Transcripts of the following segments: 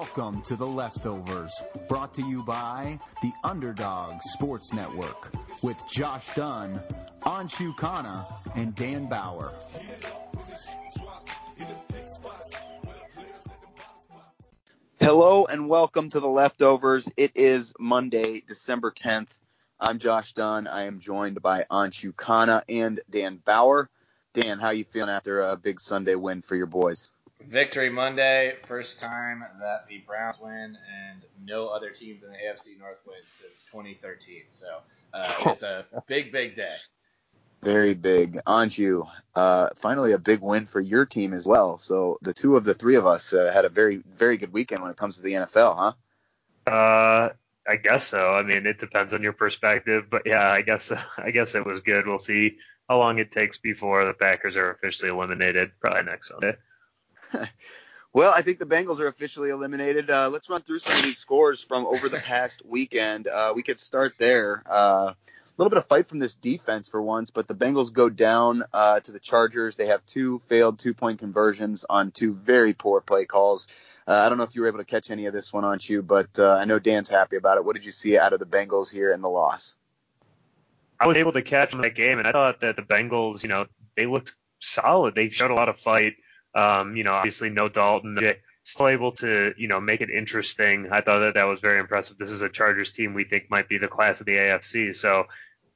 Welcome to The Leftovers, brought to you by the Underdog Sports Network with Josh Dunn, Anshu Khanna, and Dan Bauer. Hello and welcome to The Leftovers. It is Monday, December 10th. I'm Josh Dunn. I am joined by Anshu Khanna and Dan Bauer. Dan, how you feeling after a big Sunday win for your boys? Victory Monday, first time that the Browns win and no other teams in the AFC North win since 2013. So uh, it's a big, big day. Very big. Anshu, uh, finally a big win for your team as well. So the two of the three of us uh, had a very, very good weekend when it comes to the NFL, huh? Uh, I guess so. I mean, it depends on your perspective, but yeah, I guess I guess it was good. We'll see how long it takes before the Packers are officially eliminated. Probably next Sunday. well, I think the Bengals are officially eliminated. Uh, let's run through some of these scores from over the past weekend. Uh, we could start there. Uh, a little bit of fight from this defense for once, but the Bengals go down uh, to the Chargers. They have two failed two point conversions on two very poor play calls. Uh, I don't know if you were able to catch any of this one, aren't you? But uh, I know Dan's happy about it. What did you see out of the Bengals here in the loss? I was able to catch that game, and I thought that the Bengals, you know, they looked solid. They showed a lot of fight. Um, you know, obviously no Dalton, still able to, you know, make it interesting. I thought that that was very impressive. This is a Chargers team we think might be the class of the AFC. So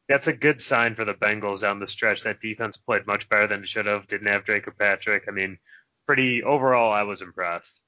that's a good sign for the Bengals down the stretch. That defense played much better than it should have. Didn't have Dre Kirkpatrick. I mean, pretty overall, I was impressed.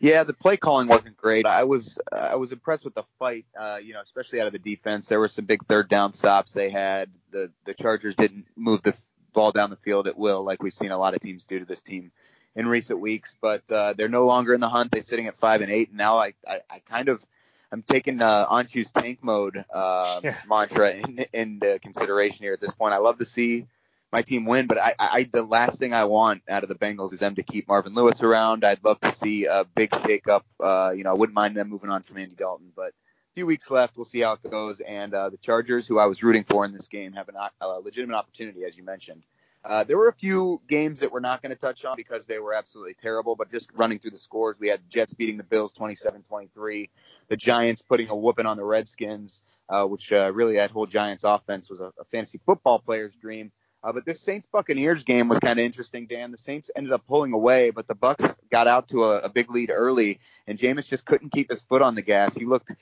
Yeah, the play calling wasn't great. I was I was impressed with the fight, uh, you know, especially out of the defense. There were some big third down stops they had. The the Chargers didn't move the ball down the field at will, like we've seen a lot of teams do to this team in recent weeks. But uh, they're no longer in the hunt. They're sitting at five and eight. And now I, I, I kind of I'm taking uh, Anshu's tank mode uh, yeah. mantra in, into consideration here at this point. I love to see my team win, but I, I the last thing I want out of the Bengals is them to keep Marvin Lewis around. I'd love to see a big shakeup. Uh, you know, I wouldn't mind them moving on from Andy Dalton, but few weeks left. We'll see how it goes. And uh, the Chargers, who I was rooting for in this game, have a uh, legitimate opportunity, as you mentioned. Uh, there were a few games that we're not going to touch on because they were absolutely terrible, but just running through the scores, we had Jets beating the Bills 27-23, the Giants putting a whooping on the Redskins, uh, which uh, really that whole Giants offense was a, a fantasy football player's dream. Uh, but this Saints Buccaneers game was kind of interesting, Dan. The Saints ended up pulling away, but the Bucks got out to a, a big lead early, and Jameis just couldn't keep his foot on the gas. He looked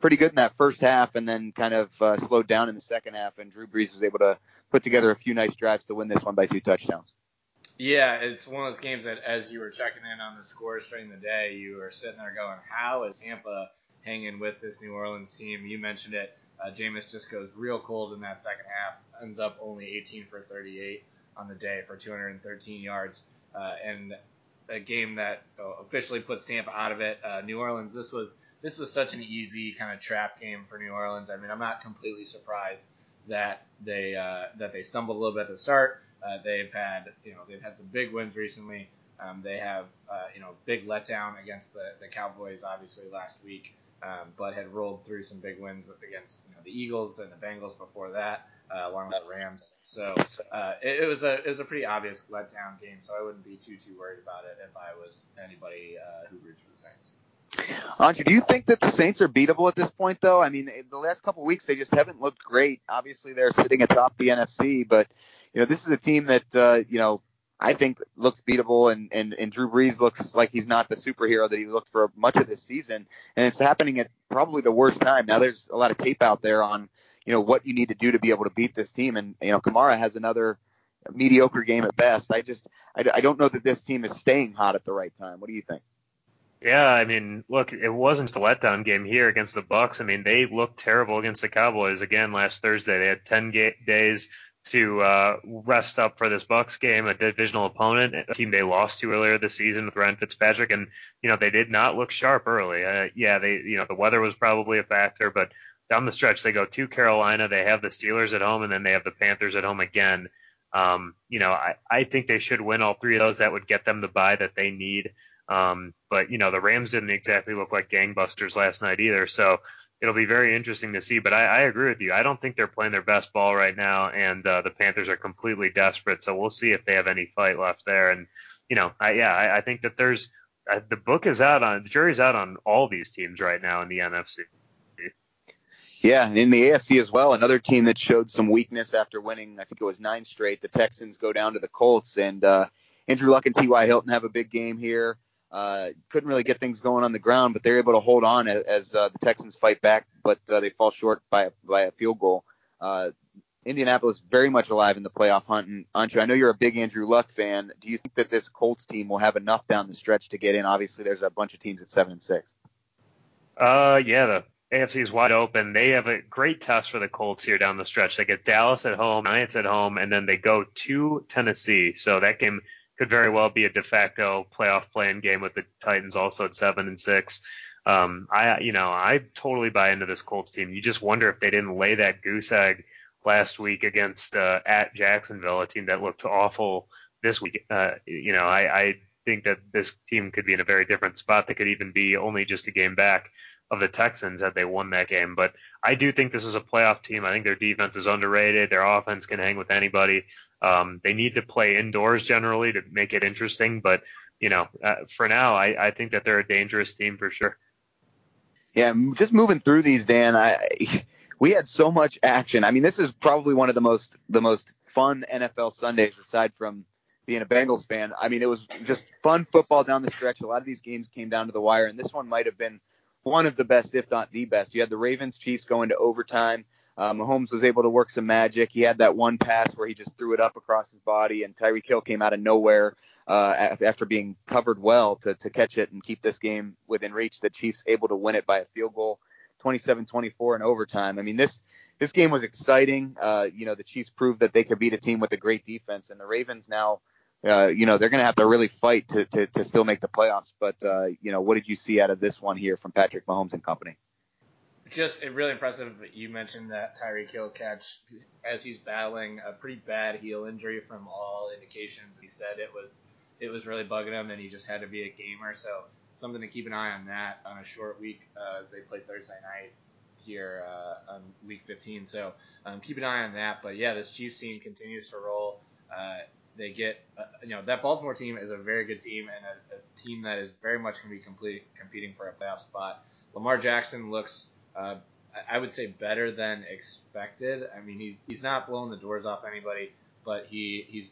pretty good in that first half and then kind of uh, slowed down in the second half. And Drew Brees was able to put together a few nice drives to win this one by two touchdowns. Yeah, it's one of those games that as you were checking in on the scores during the day, you were sitting there going, how is Tampa hanging with this New Orleans team? You mentioned it. Uh, Jameis just goes real cold in that second half, ends up only 18 for 38 on the day for 213 yards. Uh, and a game that uh, officially puts Tampa out of it. Uh, New Orleans, this was this was such an easy kind of trap game for New Orleans. I mean, I'm not completely surprised that they uh, that they stumbled a little bit at the start. Uh, they've had you know they've had some big wins recently. Um, they have uh, you know big letdown against the, the Cowboys obviously last week, um, but had rolled through some big wins against you know, the Eagles and the Bengals before that, uh, along with the Rams. So uh, it, it, was a it was a pretty obvious letdown game. So I wouldn't be too too worried about it if I was anybody uh, who roots for the Saints. Anshu, do you think that the Saints are beatable at this point, though? I mean, the last couple weeks they just haven't looked great. Obviously, they're sitting atop the NFC, but you know, this is a team that uh, you know I think looks beatable, and, and and Drew Brees looks like he's not the superhero that he looked for much of this season, and it's happening at probably the worst time. Now, there's a lot of tape out there on you know what you need to do to be able to beat this team, and you know, Kamara has another mediocre game at best. I just I, I don't know that this team is staying hot at the right time. What do you think? Yeah, I mean, look, it wasn't a letdown game here against the Bucks. I mean, they looked terrible against the Cowboys again last Thursday. They had 10 ga- days to uh, rest up for this Bucks game, a divisional opponent, a team they lost to earlier this season with Ryan Fitzpatrick, and you know they did not look sharp early. Uh, yeah, they you know the weather was probably a factor, but down the stretch they go to Carolina, they have the Steelers at home, and then they have the Panthers at home again. Um, you know, I, I think they should win all three of those. That would get them the bye that they need. Um, but you know, the Rams didn't exactly look like gangbusters last night either. So it'll be very interesting to see. But I, I agree with you. I don't think they're playing their best ball right now, and uh, the Panthers are completely desperate. So we'll see if they have any fight left there. And you know, I, yeah, I, I think that there's uh, the book is out on the jury's out on all these teams right now in the NFC. Yeah, in the AFC as well, another team that showed some weakness after winning, I think it was nine straight. The Texans go down to the Colts, and uh, Andrew Luck and T.Y. Hilton have a big game here. Uh, couldn't really get things going on the ground, but they're able to hold on as, as uh, the Texans fight back, but uh, they fall short by by a field goal. Uh, Indianapolis very much alive in the playoff hunt. And Anshu, I know you're a big Andrew Luck fan. Do you think that this Colts team will have enough down the stretch to get in? Obviously, there's a bunch of teams at seven and six. Uh, yeah, the AFC is wide open. They have a great test for the Colts here down the stretch. They get Dallas at home, Giants at home, and then they go to Tennessee. So that game could very well be a de facto playoff playing game with the Titans also at seven and six. Um, I, you know, I totally buy into this Colts team. You just wonder if they didn't lay that goose egg last week against uh, at Jacksonville, a team that looked awful this week. Uh, you know, I, I think that this team could be in a very different spot. They could even be only just a game back of the Texans had they won that game. But I do think this is a playoff team. I think their defense is underrated. Their offense can hang with anybody. Um, they need to play indoors generally to make it interesting, but you know, uh, for now, I, I think that they're a dangerous team for sure. Yeah, just moving through these, Dan. I we had so much action. I mean, this is probably one of the most the most fun NFL Sundays aside from being a Bengals fan. I mean, it was just fun football down the stretch. A lot of these games came down to the wire, and this one might have been one of the best, if not the best. You had the Ravens Chiefs going to overtime. Uh, Mahomes was able to work some magic. He had that one pass where he just threw it up across his body, and Tyreek Hill came out of nowhere uh, after being covered well to, to catch it and keep this game within reach. The Chiefs able to win it by a field goal, 27-24 in overtime. I mean, this this game was exciting. Uh, you know, the Chiefs proved that they could beat a team with a great defense, and the Ravens now. Uh, you know they're going to have to really fight to, to, to still make the playoffs. But uh, you know, what did you see out of this one here from Patrick Mahomes and company? just really impressive. You mentioned that Tyreek Hill catch as he's battling a pretty bad heel injury from all indications. He said it was it was really bugging him, and he just had to be a gamer. So something to keep an eye on that on a short week uh, as they play Thursday night here uh, on week 15. So um, keep an eye on that. But yeah, this Chiefs team continues to roll. Uh, they get, uh, you know, that Baltimore team is a very good team and a, a team that is very much going to be complete, competing for a playoff spot. Lamar Jackson looks uh, I would say better than expected. I mean, he's he's not blowing the doors off anybody, but he he's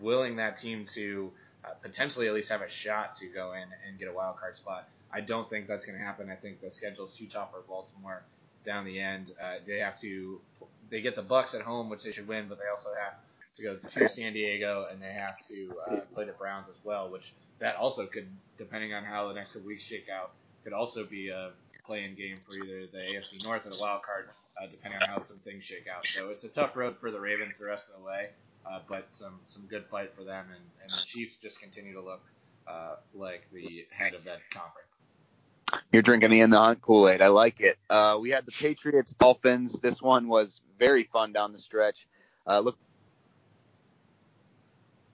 willing that team to uh, potentially at least have a shot to go in and get a wild card spot. I don't think that's going to happen. I think the schedule is too tough for Baltimore down the end. Uh, they have to they get the Bucks at home, which they should win, but they also have to go to San Diego and they have to uh, play the Browns as well, which that also could, depending on how the next couple weeks shake out, could also be a playing game for either the AFC North or the wild card, uh, depending on how some things shake out. So it's a tough road for the Ravens the rest of the way, uh, but some some good fight for them, and, and the Chiefs just continue to look uh, like the head of that conference. You're drinking the in the hunt Kool Aid. I like it. Uh, we had the Patriots Dolphins. This one was very fun down the stretch. Uh, look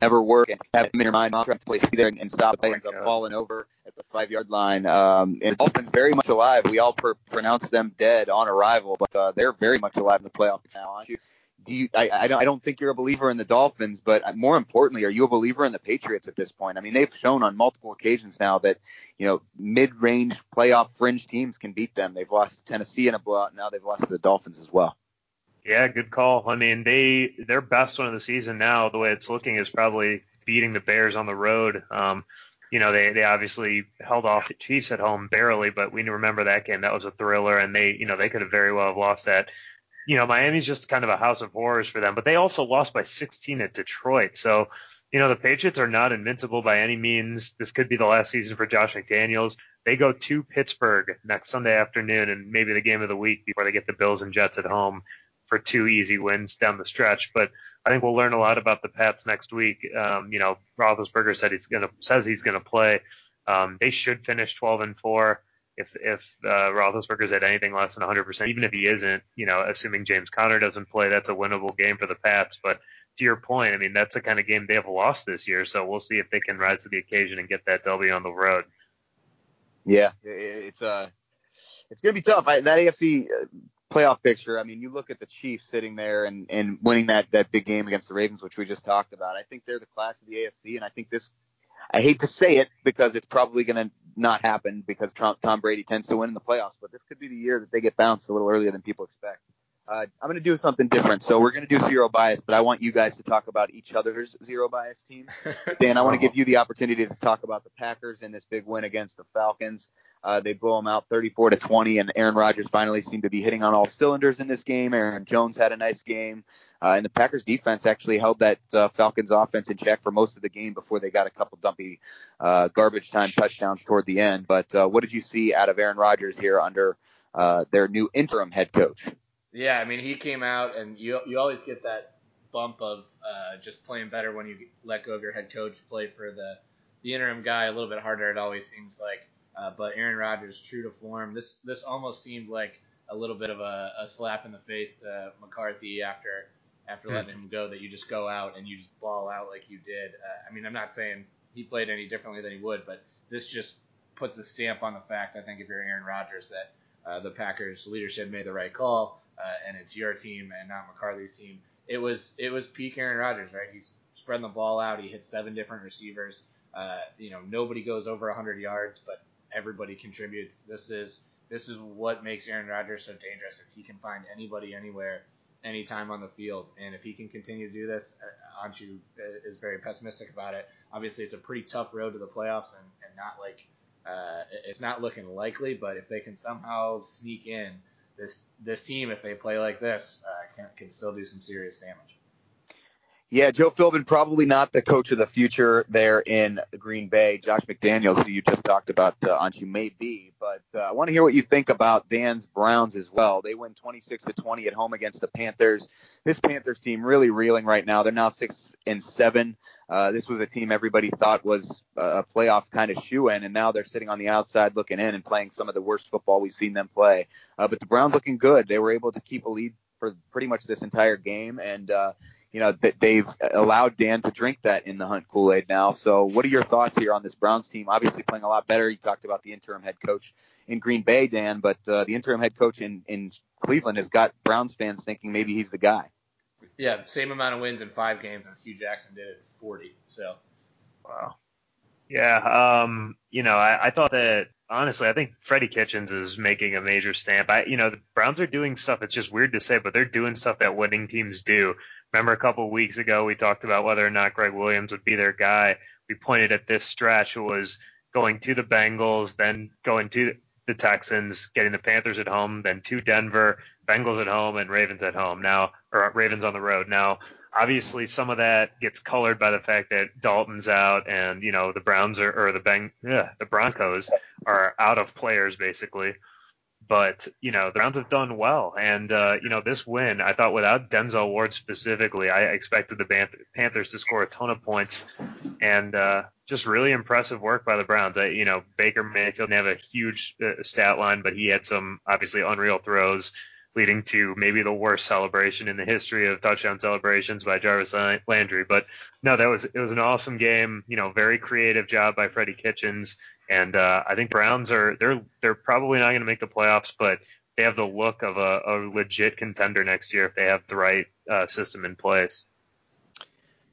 ever work and have him in your mind not to place there and, and stop oh ends up falling over at the five yard line. Um, and Dolphins very much alive. We all per- pronounce them dead on arrival, but uh, they're very much alive in the playoff now. Do you? I, I don't. I don't think you're a believer in the Dolphins, but more importantly, are you a believer in the Patriots at this point? I mean, they've shown on multiple occasions now that you know mid-range playoff fringe teams can beat them. They've lost to Tennessee in a blowout. Now they've lost to the Dolphins as well. Yeah, good call. I mean, they their best one of the season now, the way it's looking, is probably beating the Bears on the road. Um, you know, they they obviously held off the Chiefs at home barely, but we remember that game. That was a thriller, and they, you know, they could have very well have lost that. You know, Miami's just kind of a house of horrors for them, but they also lost by 16 at Detroit. So, you know, the Patriots are not invincible by any means. This could be the last season for Josh McDaniels. They go to Pittsburgh next Sunday afternoon and maybe the game of the week before they get the Bills and Jets at home for two easy wins down the stretch. But I think we'll learn a lot about the Pats next week. Um, you know, Roethlisberger said he's gonna says he's gonna play. Um, they should finish 12 and four. If if uh, Roethlisberger's at anything less than 100%, even if he isn't, you know, assuming James Conner doesn't play, that's a winnable game for the Pats. But to your point, I mean, that's the kind of game they have lost this year. So we'll see if they can rise to the occasion and get that W on the road. Yeah, it's uh, it's gonna be tough. I, that AFC uh, playoff picture. I mean, you look at the Chiefs sitting there and and winning that that big game against the Ravens, which we just talked about. I think they're the class of the AFC, and I think this. I hate to say it because it's probably going to not happen because Tom, Tom Brady tends to win in the playoffs, but this could be the year that they get bounced a little earlier than people expect. Uh, I'm going to do something different. So we're going to do zero bias, but I want you guys to talk about each other's zero bias team. Dan, I want to give you the opportunity to talk about the Packers and this big win against the Falcons. Uh, they blow them out 34 to 20, and Aaron Rodgers finally seemed to be hitting on all cylinders in this game. Aaron Jones had a nice game, uh, and the Packers defense actually held that uh, Falcons offense in check for most of the game before they got a couple dumpy uh, garbage time touchdowns toward the end. But uh, what did you see out of Aaron Rodgers here under uh, their new interim head coach? Yeah, I mean, he came out, and you you always get that bump of uh, just playing better when you let go of your head coach, play for the the interim guy a little bit harder. It always seems like, uh, but Aaron Rodgers, true to form, this this almost seemed like a little bit of a, a slap in the face to McCarthy after after hmm. letting him go. That you just go out and you just ball out like you did. Uh, I mean, I'm not saying he played any differently than he would, but this just puts a stamp on the fact. I think if you're Aaron Rodgers, that uh, the Packers leadership made the right call uh, and it's your team and not McCarthy's team. It was it was peak Aaron Rodgers, right? He's spreading the ball out. He hit seven different receivers. Uh, you know, nobody goes over 100 yards, but everybody contributes. This is this is what makes Aaron Rodgers so dangerous. Is he can find anybody anywhere, anytime on the field, and if he can continue to do this, uh, Anshu is very pessimistic about it. Obviously, it's a pretty tough road to the playoffs, and, and not like uh, it's not looking likely. But if they can somehow sneak in this this team, if they play like this, uh, can, can still do some serious damage. Yeah, Joe Philbin probably not the coach of the future there in Green Bay. Josh McDaniels, who you just talked about, uh, Anshu may be, but uh, I want to hear what you think about Dan's Browns as well. They win 26 to 20 at home against the Panthers. This Panthers team really reeling right now. They're now six and seven. Uh, this was a team everybody thought was a playoff kind of shoe in, and now they're sitting on the outside looking in and playing some of the worst football we've seen them play. Uh, but the Browns looking good. They were able to keep a lead for pretty much this entire game, and uh, you know they've allowed Dan to drink that in the Hunt Kool Aid now. So, what are your thoughts here on this Browns team? Obviously playing a lot better. You talked about the interim head coach in Green Bay, Dan, but uh, the interim head coach in in Cleveland has got Browns fans thinking maybe he's the guy. Yeah, same amount of wins in five games as Hue Jackson did in 40. So, wow. Yeah, um, you know, I, I thought that honestly, I think Freddie Kitchens is making a major stamp. I, you know, the Browns are doing stuff. It's just weird to say, but they're doing stuff that winning teams do. Remember a couple of weeks ago we talked about whether or not Gregg Williams would be their guy. We pointed at this stretch was going to the Bengals, then going to the Texans, getting the Panthers at home, then to Denver, Bengals at home, and Ravens at home. Now, or Ravens on the road. Now, obviously, some of that gets colored by the fact that Dalton's out, and you know the Browns are or the Beng, yeah, the Broncos are out of players basically. But you know the Browns have done well, and uh, you know this win, I thought without Denzel Ward specifically, I expected the Panthers to score a ton of points, and uh, just really impressive work by the Browns. I, you know Baker Mayfield didn't have a huge uh, stat line, but he had some obviously unreal throws leading to maybe the worst celebration in the history of touchdown celebrations by Jarvis Landry. But no, that was it was an awesome game. You know, very creative job by Freddie Kitchens, and uh, I think Browns are they're they're probably not going to make the playoffs, but they have the look of a, a legit contender next year if they have the right uh, system in place.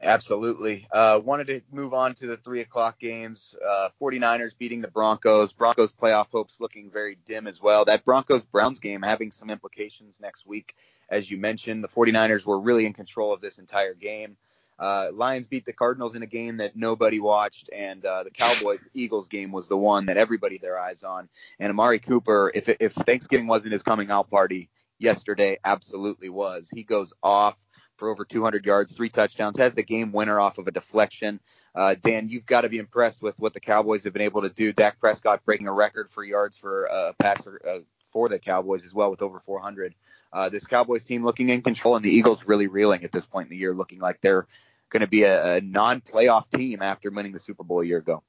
Absolutely. Uh, wanted to move on to the three o'clock games. Uh, 49ers beating the Broncos. Broncos playoff hopes looking very dim as well. That Broncos Browns game having some implications next week. As you mentioned, the 49ers were really in control of this entire game. Uh, Lions beat the Cardinals in a game that nobody watched, and uh, the Cowboys Eagles game was the one that everybody their eyes on. And Amari Cooper, if if Thanksgiving wasn't his coming out party yesterday, absolutely was. He goes off for over 200 yards, three touchdowns, has the game winner off of a deflection. Uh, Dan, you've got to be impressed with what the Cowboys have been able to do. Dak Prescott breaking a record for yards for a uh, passer uh, for the Cowboys as well with over 400. Uh, this Cowboys team looking in control, and the Eagles really reeling at this point in the year, looking like they're going to be a, a non-playoff team after winning the Super Bowl a year ago.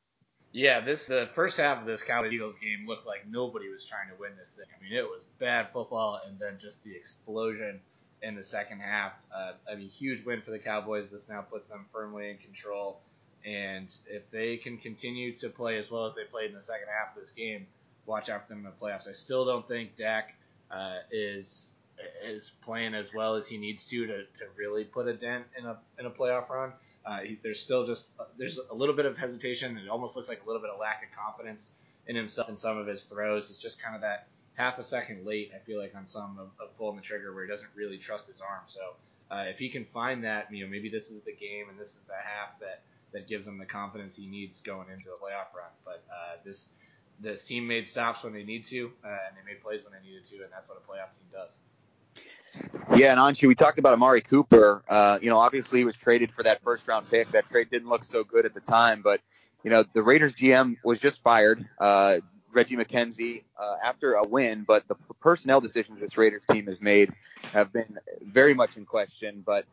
Yeah, this the first half of this Cowboys Eagles game looked like nobody was trying to win this thing. I mean, it was bad football, and then just the explosion in the second half. Uh, I mean, huge win for the Cowboys. This now puts them firmly in control. And if they can continue to play as well as they played in the second half of this game, watch out for them in the playoffs. I still don't think Dak uh, is is playing as well as he needs to to, to really put a dent in a in a playoff run. Uh, he, there's still just there's a little bit of hesitation. It almost looks like a little bit of lack of confidence in himself in some of his throws. It's just kind of that half a second late. I feel like on some of, of pulling the trigger where he doesn't really trust his arm. So uh, if he can find that, you know, maybe this is the game and this is the half that that gives him the confidence he needs going into a playoff run. But uh, this team made stops when they need to, uh, and they made plays when they needed to, and that's what a playoff team does. Yeah, and Anshu, we talked about Amari Cooper. Uh, you know, obviously he was traded for that first round pick. That trade didn't look so good at the time, but you know, the Raiders GM was just fired, uh, Reggie McKenzie, uh, after a win, but the personnel decisions this Raiders team has made have been very much in question. But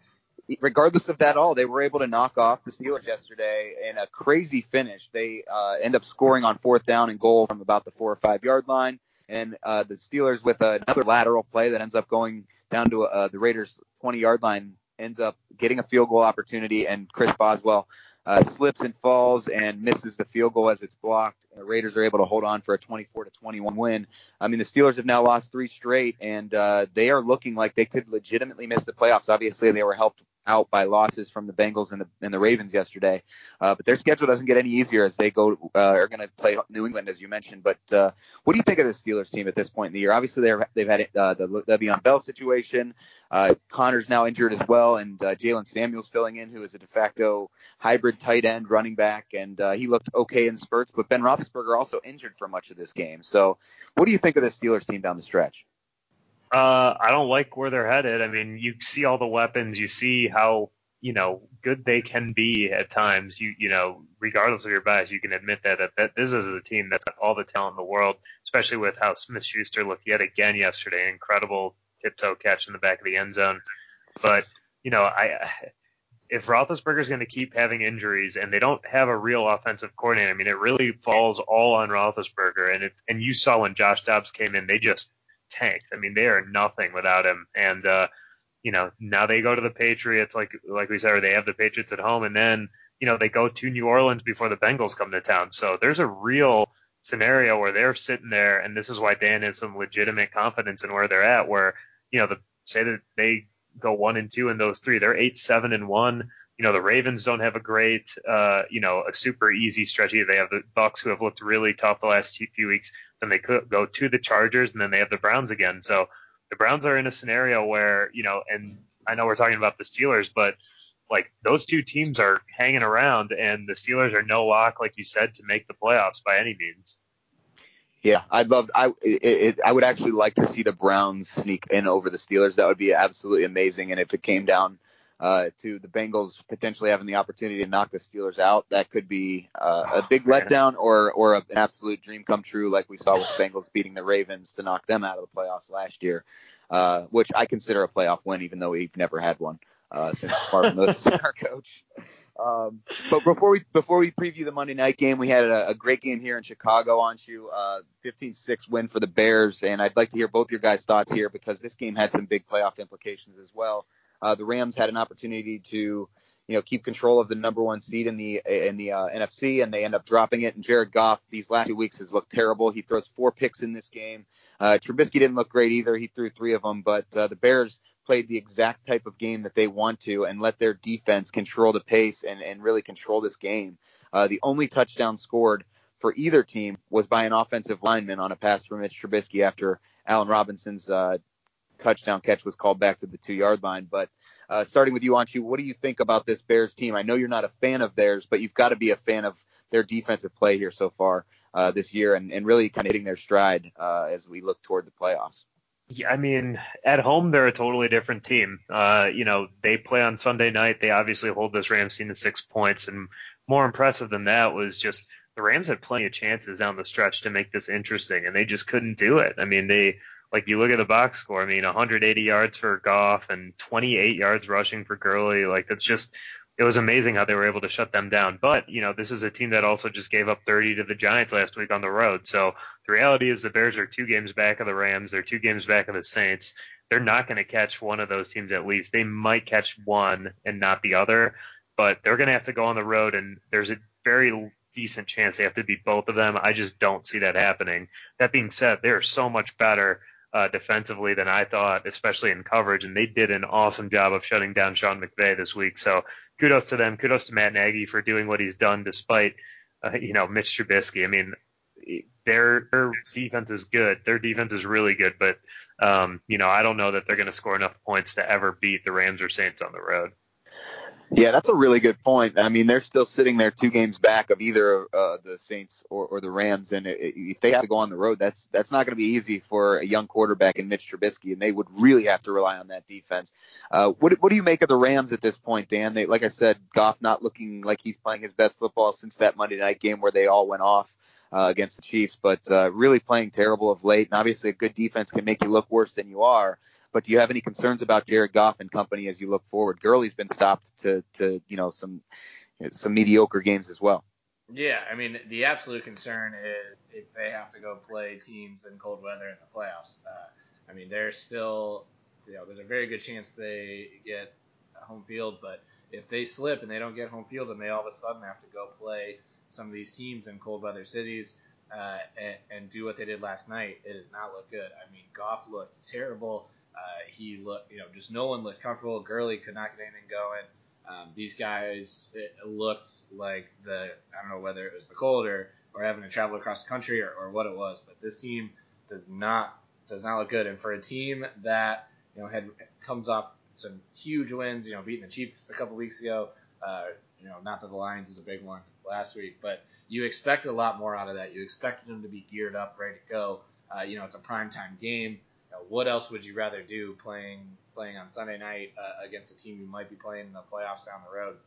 regardless of that all, they were able to knock off the Steelers yesterday in a crazy finish. They uh, end up scoring on fourth down and goal from about the four or five yard line. And uh, the Steelers, with another lateral play that ends up going down to uh, the Raiders' 20 yard line, ends up getting a field goal opportunity. And Chris Boswell uh, slips and falls and misses the field goal as it's blocked. The Raiders are able to hold on for a 24 to 21 win. I mean, the Steelers have now lost three straight, and uh, they are looking like they could legitimately miss the playoffs. Obviously, they were helped out by losses from the Bengals and the, and the Ravens yesterday. Uh, but their schedule doesn't get any easier as they go uh, are going to play New England, as you mentioned. But uh, what do you think of the Steelers team at this point in the year? Obviously, they're, they've had uh, the Le'Veon Bell situation. Uh, Conner's now injured as well, and uh, Jaylen Samuels filling in, who is a de facto hybrid tight end running back, and uh, he looked okay in spurts. But Ben Roethlisberger also injured for much of this game. So, what do you think of the Steelers team down the stretch? Uh, I don't like where they're headed. I mean, you see all the weapons, you see how you know good they can be at times. You you know, regardless of your bias, you can admit that that, that this is a team that's got all the talent in the world, especially with how Smith Schuster looked yet again yesterday. Incredible tiptoe catch in the back of the end zone. But you know, I if Roethlisberger's going to keep having injuries and they don't have a real offensive coordinator, I mean, it really falls all on Roethlisberger. And it and you saw when Josh Dobbs came in, they just tanked. I mean, they are nothing without him. And uh, you know, now they go to the Patriots, like like we said, or they have the Patriots at home, and then you know they go to New Orleans before the Bengals come to town. So there's a real scenario where they're sitting there, and this is why Dan has some legitimate confidence in where they're at. Where you know, the say that they go one and two in those three, they're eight, seven, and one. You know, the Ravens don't have a great, uh, you know, a super easy stretch either. They have the Bucks who have looked really tough the last few weeks. Then they go to the Chargers, and then they have the Browns again. So the Browns are in a scenario where, you know, and I know we're talking about the Steelers, but like those two teams are hanging around, and the Steelers are no lock, like you said, to make the playoffs by any means. Yeah, I'd love. I it, it, I would actually like to see the Browns sneak in over the Steelers. That would be absolutely amazing. And if it came down uh, to the Bengals potentially having the opportunity to knock the Steelers out, that could be uh, a big letdown or or an absolute dream come true, like we saw with the Bengals beating the Ravens to knock them out of the playoffs last year, uh, which I consider a playoff win, even though we've never had one uh, since Marvin Lewis has been our coach. Um, but before we before we preview the Monday night game, we had a, a great game here in Chicago on you, uh, 15-6 win for the Bears, and I'd like to hear both your guys' thoughts here because this game had some big playoff implications as well. Uh, the Rams had an opportunity to, you know, keep control of the number one seed in the in the uh, NFC, and they end up dropping it. And Jared Goff these last two weeks has looked terrible. He throws four picks in this game. Uh, Trubisky didn't look great either. He threw three of them, but uh, the Bears played the exact type of game that they want to and let their defense control the pace and, and really control this game. Uh, the only touchdown scored for either team was by an offensive lineman on a pass from Mitch Trubisky after Allen Robinson's uh, touchdown catch was called back to the two yard line. But uh, starting with you, Anshu, what do you think about this Bears team? I know you're not a fan of theirs, but you've got to be a fan of their defensive play here so far uh, this year and, and really kind of hitting their stride uh, as we look toward the playoffs. Yeah, I mean, at home they're a totally different team. Uh, you know, they play on Sunday night. They obviously hold this Rams team to six points, and more impressive than that was just the Rams had plenty of chances down the stretch to make this interesting, and they just couldn't do it. I mean, they like you look at the box score. I mean, 180 yards for Goff and 28 yards rushing for Gurley. Like it's just it was amazing how they were able to shut them down. But, you know, this is a team that also just gave up 30 to the Giants last week on the road. So the reality is the Bears are two games back of the Rams. They're two games back of the Saints. They're not going to catch one of those teams at least. They might catch one and not the other, but they're going to have to go on the road and there's a very decent chance they have to beat both of them. I just don't see that happening. That being said, they're so much better uh, defensively than I thought, especially in coverage, and they did an awesome job of shutting down Sean McVay this week. So kudos to them. Kudos to Matt Nagy for doing what he's done despite, uh, you know, Mitch Trubisky. I mean, their their defense is good. Their defense is really good, but um, you know, I don't know that they're going to score enough points to ever beat the Rams or Saints on the road. Yeah, that's a really good point. I mean, they're still sitting there two games back of either uh, the Saints or, or the Rams, and it, if they have to go on the road, that's that's not going to be easy for a young quarterback in Mitch Trubisky, and they would really have to rely on that defense. Uh, what what do you make of the Rams at this point, Dan? They, like I said, Goff not looking like he's playing his best football since that Monday night game where they all went off. Uh, against the Chiefs, but uh, really playing terrible of late. And obviously, a good defense can make you look worse than you are. But do you have any concerns about Jared Goff and company as you look forward? Gurley's been stopped to to you know some some mediocre games as well. Yeah, I mean the absolute concern is if they have to go play teams in cold weather in the playoffs. Uh, I mean they're still you know there's a very good chance they get home field, but if they slip and they don't get home field and they all of a sudden have to go play some of these teams in cold weather cities uh, and, and do what they did last night, it does not look good. I mean Goff looked terrible. Uh, he looked, you know, just no one looked comfortable. Gurley could not get anything going. Um, these guys, looked like the, I don't know whether it was the cold or, or having to travel across the country or, or what it was, but this team does not does not look good. And for a team that you know had comes off some huge wins, you know, beating the Chiefs a couple weeks ago, uh, you know, not that the Lions is a big one last week, but you expect a lot more out of that. You expected them to be geared up, ready to go. Uh, you know, it's a prime time game know, what else would you rather do playing playing on Sunday night uh, against a team you might be playing in the playoffs down the road,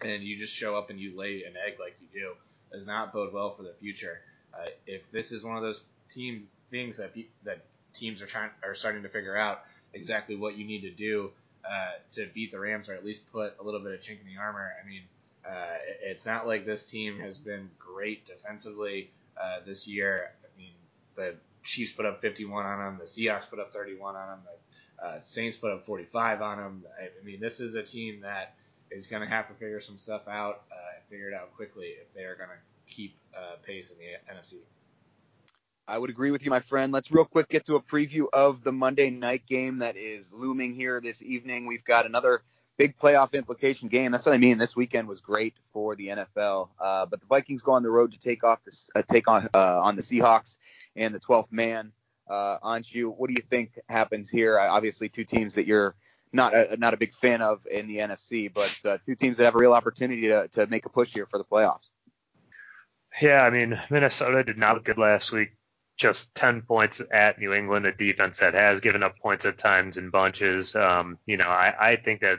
and you just show up and you lay an egg like you do does not bode well for the future. Uh, if this is one of those teams things that that teams are trying are starting to figure out exactly what you need to do uh, to beat the Rams or at least put a little bit of chink in the armor. I mean, uh, it's not like this team has been great defensively uh, this year. I mean, the Chiefs put up 51 on them. The Seahawks put up 31 on them. The uh, Saints put up 45 on them. I, mean, this is a team that is going to have to figure some stuff out uh, and figure it out quickly if they are going to keep uh, pace in the NFC. I would agree with you, my friend. Let's real quick get to a preview of the Monday night game that is looming here this evening. We've got another big playoff implication game. That's what I mean. This weekend was great for the NFL, uh, but the Vikings go on the road to take off this, uh, take on uh, on the Seahawks and the 12th man. Uh, Anshu, what do you think happens here? Obviously, two teams that you're not a, not a big fan of in the NFC, but uh, two teams that have a real opportunity to, to make a push here for the playoffs. Yeah, I mean, Minnesota did not look good last week. Just 10 points at New England, a defense that has given up points at times in bunches. Um, you know, I, I think that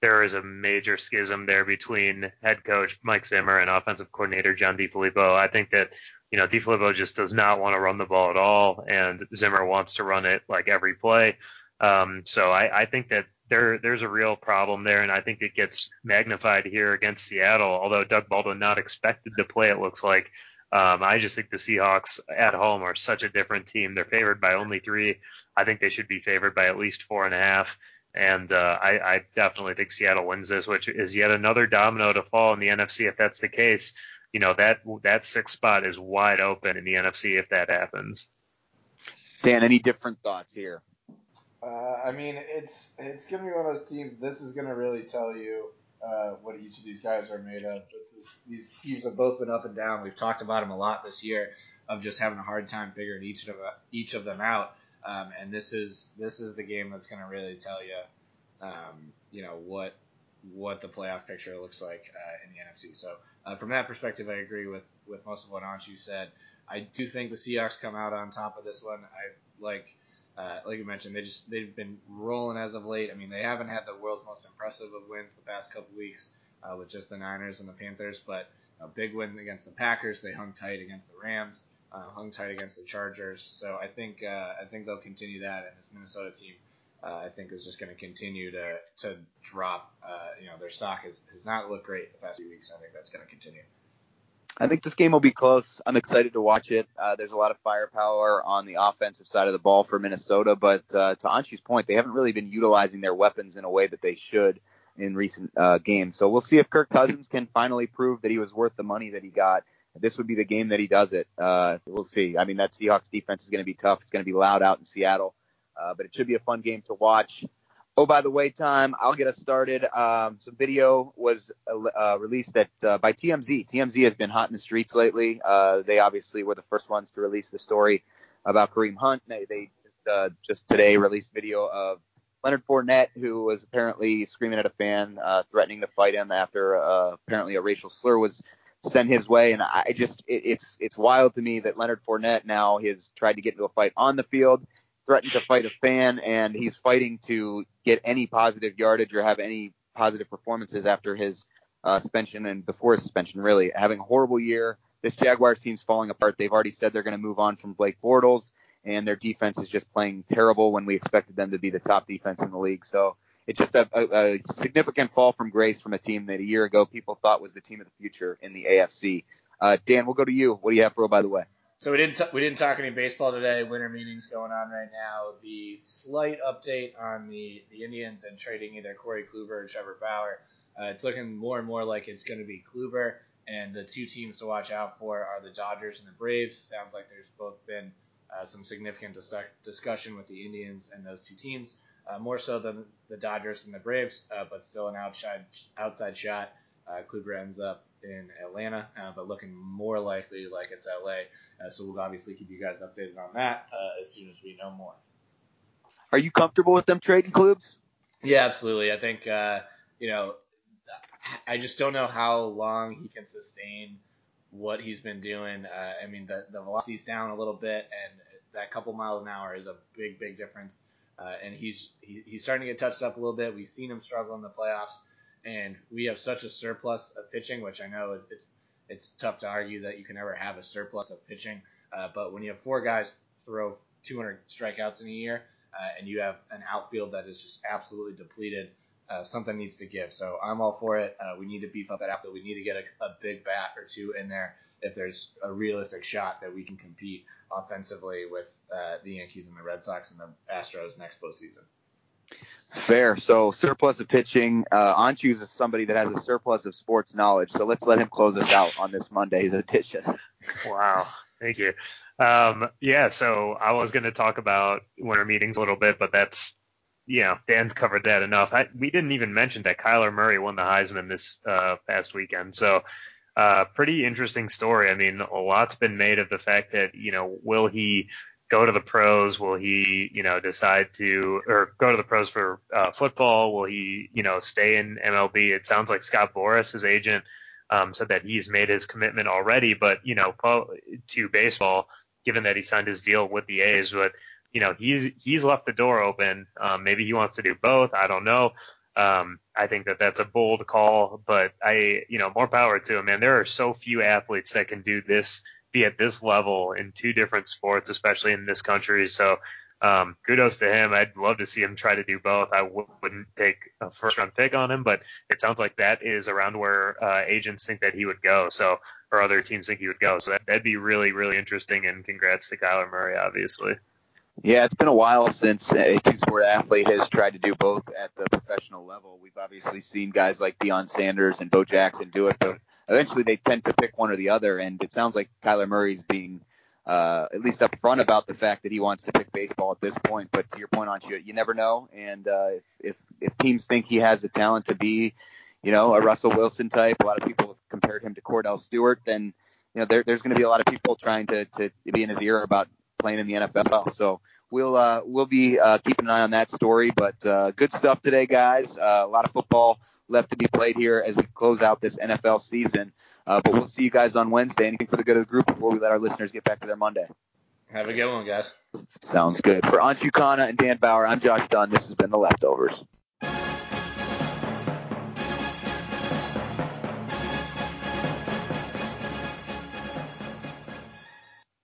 there is a major schism there between head coach Mike Zimmer and offensive coordinator John DeFilippo. I think that you know, DeFilippo just does not want to run the ball at all, and Zimmer wants to run it like every play. Um, so I, I think that there there's a real problem there, and I think it gets magnified here against Seattle. Although Doug Baldwin not expected to play, it looks like. Um, I just think the Seahawks at home are such a different team. They're favored by only three. I think they should be favored by at least four and a half. And uh, I, I definitely think Seattle wins this, which is yet another domino to fall in the NFC if that's the case you know that that sixth spot is wide open in the NFC if that happens. Dan, any different thoughts here? Uh, I mean, it's it's gonna be one of those teams. This is gonna really tell you uh, what each of these guys are made of. Is, these teams have both been up and down. We've talked about them a lot this year of just having a hard time figuring each of each of them out. Um, and this is this is the game that's going to really tell you, um, you know, what what the playoff picture looks like uh, in the NFC. So uh, from that perspective, I agree with, with most of what Anshu said. I do think the Seahawks come out on top of this one. I like uh, like you mentioned, they just they've been rolling as of late. I mean, they haven't had the world's most impressive of wins the past couple weeks uh, with just the Niners and the Panthers, but a big win against the Packers. They hung tight against the Rams. Uh, hung tight against the Chargers. So I think uh, I think they'll continue that, and this Minnesota team. Uh, I think is just going to continue to to drop. Uh, you know, their stock has, has not looked great the past few weeks. I think that's going to continue. I think this game will be close. I'm excited to watch it. Uh, there's a lot of firepower on the offensive side of the ball for Minnesota, but uh, to Anshu's point, they haven't really been utilizing their weapons in a way that they should in recent games. So we'll see if Kirk Cousins can finally prove that he was worth the money that he got. This would be the game that he does it. Uh, we'll see. I mean, that Seahawks defense is going to be tough. It's going to be loud out in Seattle, uh, but it should be a fun game to watch. Oh, by the way, time I'll get us started. Um, some video was uh, released that uh, by TMZ. TMZ has been hot in the streets lately. Uh, they obviously were the first ones to release the story about Kareem Hunt. They, they just, uh, just today released video of Leonard Fournette, who was apparently screaming at a fan, uh, threatening to fight him after uh, apparently a racial slur was sent his way. And I just, it, it's it's wild to me that Leonard Fournette now has tried to get into a fight on the field threatened to fight a fan, and he's fighting to get any positive yardage or have any positive performances after his uh, suspension and before his suspension. Really having a horrible year. This Jaguars team's falling apart. They've already said they're going to move on from Blake Bortles, and their defense is just playing terrible when we expected them to be the top defense in the league. So it's just a, a, a significant fall from grace from a team that a year ago people thought was the team of the future in the AFC. Uh, Dan, we'll go to you. What do you have for by the way? So we didn't t- we didn't talk any baseball today. Winter meetings going on right now. The slight update on the the Indians and trading either Corey Kluber or Trevor Bauer. Uh, it's looking more and more like it's going to be Kluber, and the two teams to watch out for are the Dodgers and the Braves. Sounds like there's both been uh, some significant dis- discussion with the Indians and those two teams, uh, more so than the Dodgers and the Braves, uh, but still an outside outside shot. Uh, Kluber ends up in Atlanta, uh, but looking more likely like it's LA. Uh, so we'll obviously keep you guys updated on that uh, as soon as we know more. Are you comfortable with them trading clubs? Yeah, absolutely. I think uh, you know, I just don't know how long he can sustain what he's been doing. Uh, I mean, the the velocity's down a little bit, and that couple miles an hour is a big, big difference. Uh, and he's he, he's starting to get touched up a little bit. We've seen him struggle in the playoffs and we have such a surplus of pitching, which I know is it's it's tough to argue that you can ever have a surplus of pitching. Uh, but when you have four guys throw 200 strikeouts in a year, uh, and you have an outfield that is just absolutely depleted, uh, something needs to give. So I'm all for it. Uh, we need to beef up that outfield. We need to get a, a, big bat or two in there if there's a realistic shot that we can compete offensively with uh, the Yankees and the Red Sox and the Astros next postseason. Fair. So surplus of pitching. Uh, Anshu's is somebody that has a surplus of sports knowledge. So let's let him close us out on this Monday's edition. Wow. Thank you. Um, yeah. So I was going to talk about winter meetings a little bit, but that's, you know, Dan covered that enough. I, we didn't even mention that Kyler Murray won the Heisman this uh, past weekend. So, uh, pretty interesting story. I mean, a lot's been made of the fact that, you know, will he go to the pros? Will he, you know, decide to, or go to the pros for uh, football? Will he, you know, stay in MLB? It sounds like Scott Boras, his agent, um, said that he's made his commitment already, but, you know, to baseball, given that he signed his deal with the A's, but, you know, he's, he's left the door open. Um, maybe he wants to do both. I don't know. Um, I think that that's a bold call, but I, you know, more power to him, man. There are so few athletes that can do this be at this level in two different sports, especially in this country. So um, kudos to him. I'd love to see him try to do both. I w- wouldn't take a first round pick on him, but it sounds like that is around where uh, agents think that he would go. So, or other teams think he would go. So that, that'd be really, really interesting. And congrats to Kyler Murray, obviously. Yeah, it's been a while since a two-sport athlete has tried to do both at the professional level. We've obviously seen guys like Deion Sanders and Bo Jackson do it, but eventually they tend to pick one or the other. And it sounds like Kyler Murray's being uh, at least upfront about the fact that he wants to pick baseball at this point. But to your point on you, you never know. And uh, if, if if teams think he has the talent to be, you know, a Russell Wilson type, a lot of people have compared him to Kordell Stewart. Then you know there, there's going to be a lot of people trying to to be in his ear about playing in the NFL. So we'll uh, we'll be uh, keeping an eye on that story. But uh, good stuff today, guys. Uh, a lot of football left to be played here as we close out this NFL season. Uh, but we'll see you guys on Wednesday. Anything for the good of the group before we let our listeners get back to their Monday? Have a good one, guys. Sounds good. For Anshu Khanna and Dan Bauer, I'm Josh Dunn. This has been The Leftovers.